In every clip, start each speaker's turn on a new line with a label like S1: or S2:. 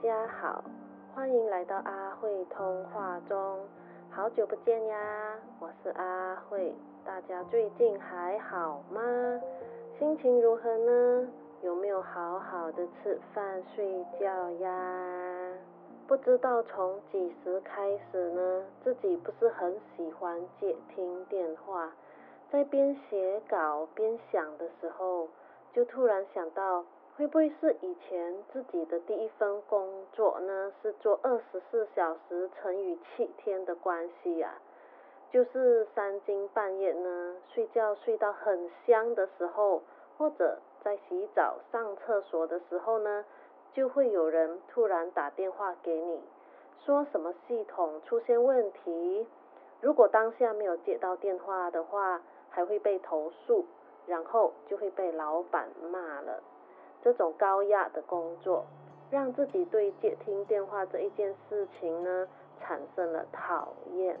S1: 大家好，欢迎来到阿慧通话中，好久不见呀，我是阿慧，大家最近还好吗？心情如何呢？有没有好好的吃饭睡觉呀？不知道从几时开始呢，自己不是很喜欢接听电话，在边写稿边想的时候，就突然想到。会不会是以前自己的第一份工作呢？是做二十四小时乘以七天的关系呀？就是三更半夜呢，睡觉睡到很香的时候，或者在洗澡、上厕所的时候呢，就会有人突然打电话给你，说什么系统出现问题。如果当下没有接到电话的话，还会被投诉，然后就会被老板骂了。这种高压的工作，让自己对接听电话这一件事情呢，产生了讨厌。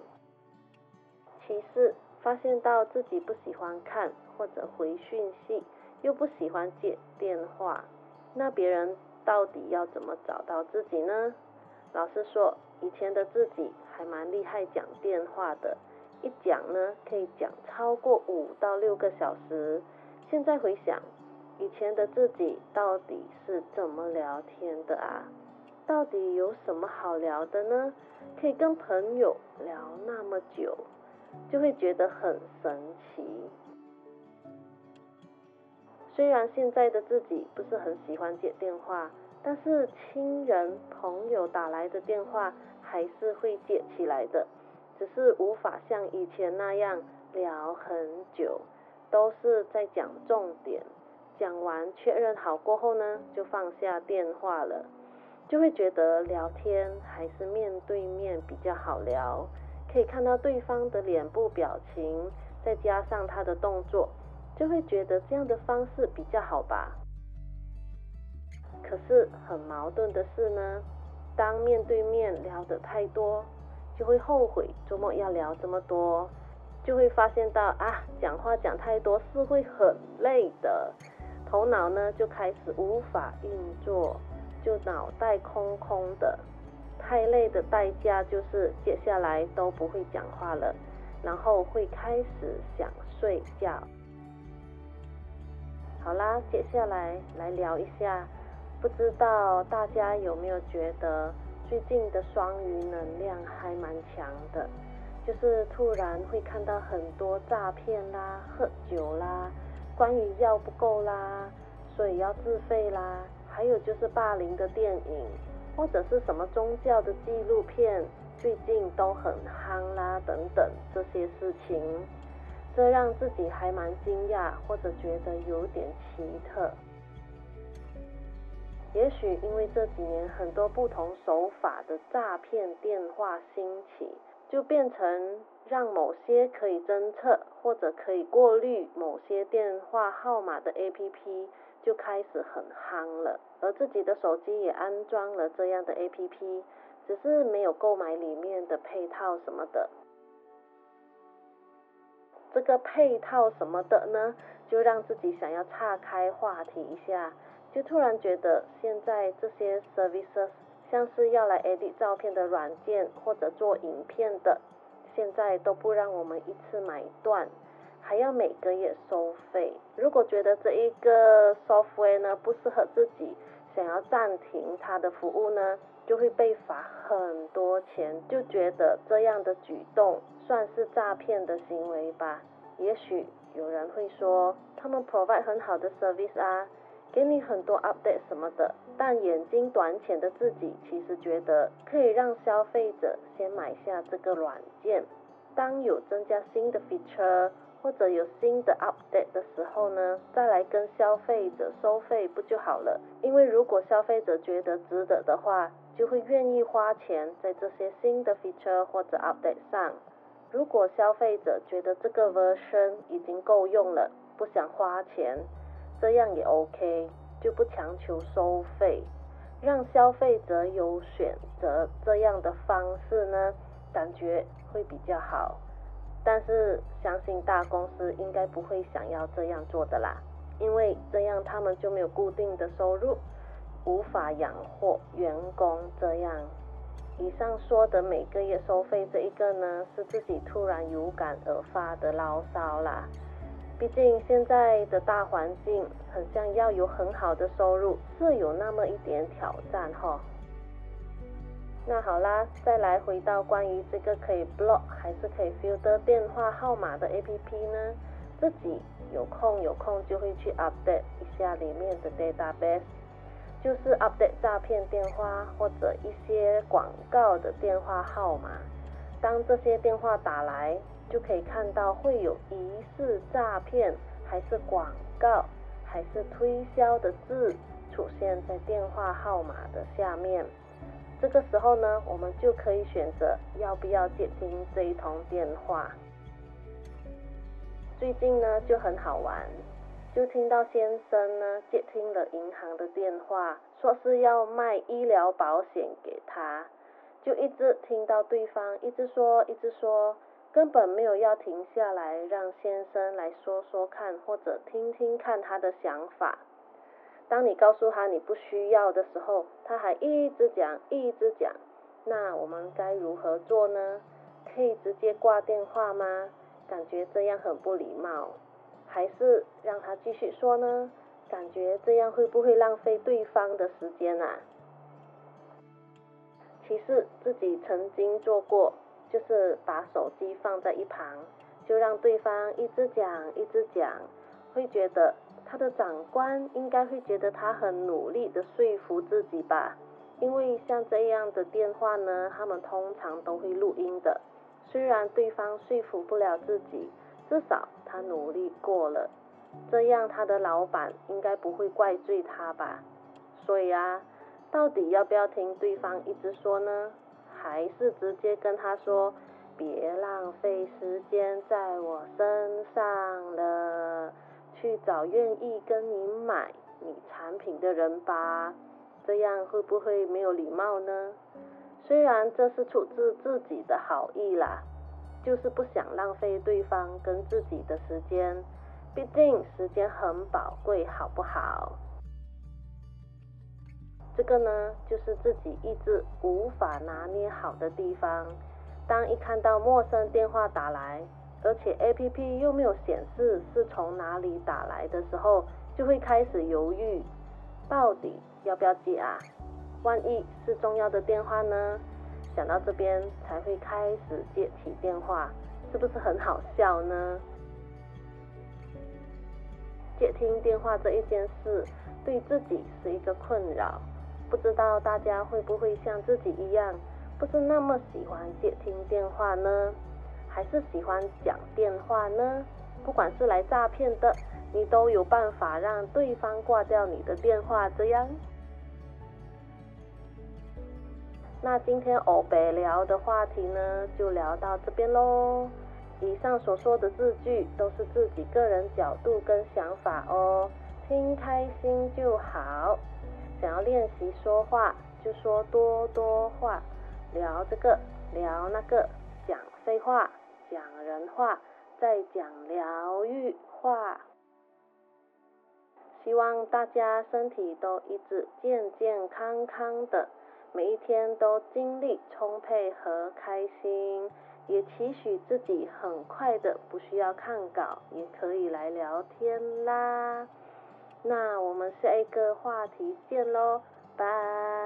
S1: 其次，发现到自己不喜欢看或者回讯息，又不喜欢接电话，那别人到底要怎么找到自己呢？老实说，以前的自己还蛮厉害讲电话的，一讲呢可以讲超过五到六个小时。现在回想。以前的自己到底是怎么聊天的啊？到底有什么好聊的呢？可以跟朋友聊那么久，就会觉得很神奇。虽然现在的自己不是很喜欢接电话，但是亲人朋友打来的电话还是会接起来的，只是无法像以前那样聊很久，都是在讲重点。讲完确认好过后呢，就放下电话了，就会觉得聊天还是面对面比较好聊，可以看到对方的脸部表情，再加上他的动作，就会觉得这样的方式比较好吧。可是很矛盾的是呢，当面对面聊得太多，就会后悔周末要聊这么多，就会发现到啊，讲话讲太多是会很累的。头脑呢就开始无法运作，就脑袋空空的，太累的代价就是接下来都不会讲话了，然后会开始想睡觉。好啦，接下来来聊一下，不知道大家有没有觉得最近的双鱼能量还蛮强的，就是突然会看到很多诈骗啦、喝酒啦。关于药不够啦，所以要自费啦。还有就是霸凌的电影，或者是什么宗教的纪录片，最近都很夯啦，等等这些事情，这让自己还蛮惊讶，或者觉得有点奇特。也许因为这几年很多不同手法的诈骗电话兴起，就变成。让某些可以侦测或者可以过滤某些电话号码的 APP 就开始很夯了，而自己的手机也安装了这样的 APP，只是没有购买里面的配套什么的。这个配套什么的呢，就让自己想要岔开话题一下，就突然觉得现在这些 services 像是要来 edit 照片的软件或者做影片的。现在都不让我们一次买断，还要每个月收费。如果觉得这一个 software 呢不适合自己，想要暂停它的服务呢，就会被罚很多钱。就觉得这样的举动算是诈骗的行为吧？也许有人会说，他们 provide 很好的 service 啊。给你很多 update 什么的，但眼睛短浅的自己其实觉得可以让消费者先买下这个软件，当有增加新的 feature 或者有新的 update 的时候呢，再来跟消费者收费不就好了？因为如果消费者觉得值得的话，就会愿意花钱在这些新的 feature 或者 update 上。如果消费者觉得这个 version 已经够用了，不想花钱。这样也 OK，就不强求收费，让消费者有选择这样的方式呢，感觉会比较好。但是相信大公司应该不会想要这样做的啦，因为这样他们就没有固定的收入，无法养活员工这样。以上说的每个月收费这一个呢，是自己突然有感而发的牢骚啦。毕竟现在的大环境，很像要有很好的收入，是有那么一点挑战哈。那好啦，再来回到关于这个可以 block 还是可以 filter 电话号码的 APP 呢？自己有空有空就会去 update 一下里面的 database。就是 update 诈骗电话或者一些广告的电话号码，当这些电话打来，就可以看到会有疑似诈骗，还是广告，还是推销的字出现在电话号码的下面。这个时候呢，我们就可以选择要不要接听这一通电话。最近呢，就很好玩。就听到先生呢接听了银行的电话，说是要卖医疗保险给他，就一直听到对方一直说一直说，根本没有要停下来让先生来说说看或者听听看他的想法。当你告诉他你不需要的时候，他还一直讲一直讲，那我们该如何做呢？可以直接挂电话吗？感觉这样很不礼貌。还是让他继续说呢？感觉这样会不会浪费对方的时间啊？其实自己曾经做过，就是把手机放在一旁，就让对方一直讲一直讲，会觉得他的长官应该会觉得他很努力的说服自己吧？因为像这样的电话呢，他们通常都会录音的，虽然对方说服不了自己。至少他努力过了，这样他的老板应该不会怪罪他吧？所以啊，到底要不要听对方一直说呢？还是直接跟他说，别浪费时间在我身上了，去找愿意跟你买你产品的人吧？这样会不会没有礼貌呢？虽然这是出自自己的好意啦。就是不想浪费对方跟自己的时间，毕竟时间很宝贵，好不好？这个呢，就是自己一直无法拿捏好的地方。当一看到陌生电话打来，而且 A P P 又没有显示是从哪里打来的时候，就会开始犹豫，到底要不要接啊？万一是重要的电话呢？想到这边才会开始接起电话，是不是很好笑呢？接听电话这一件事对自己是一个困扰，不知道大家会不会像自己一样，不是那么喜欢接听电话呢？还是喜欢讲电话呢？不管是来诈骗的，你都有办法让对方挂掉你的电话，这样。那今天欧北聊的话题呢，就聊到这边喽。以上所说的字句都是自己个人角度跟想法哦，听开心就好。想要练习说话，就说多多话，聊这个聊那个，讲废话，讲人话，再讲疗愈话。希望大家身体都一直健健康康的。每一天都精力充沛和开心，也期许自己很快的不需要看稿，也可以来聊天啦。那我们下一个话题见喽，拜。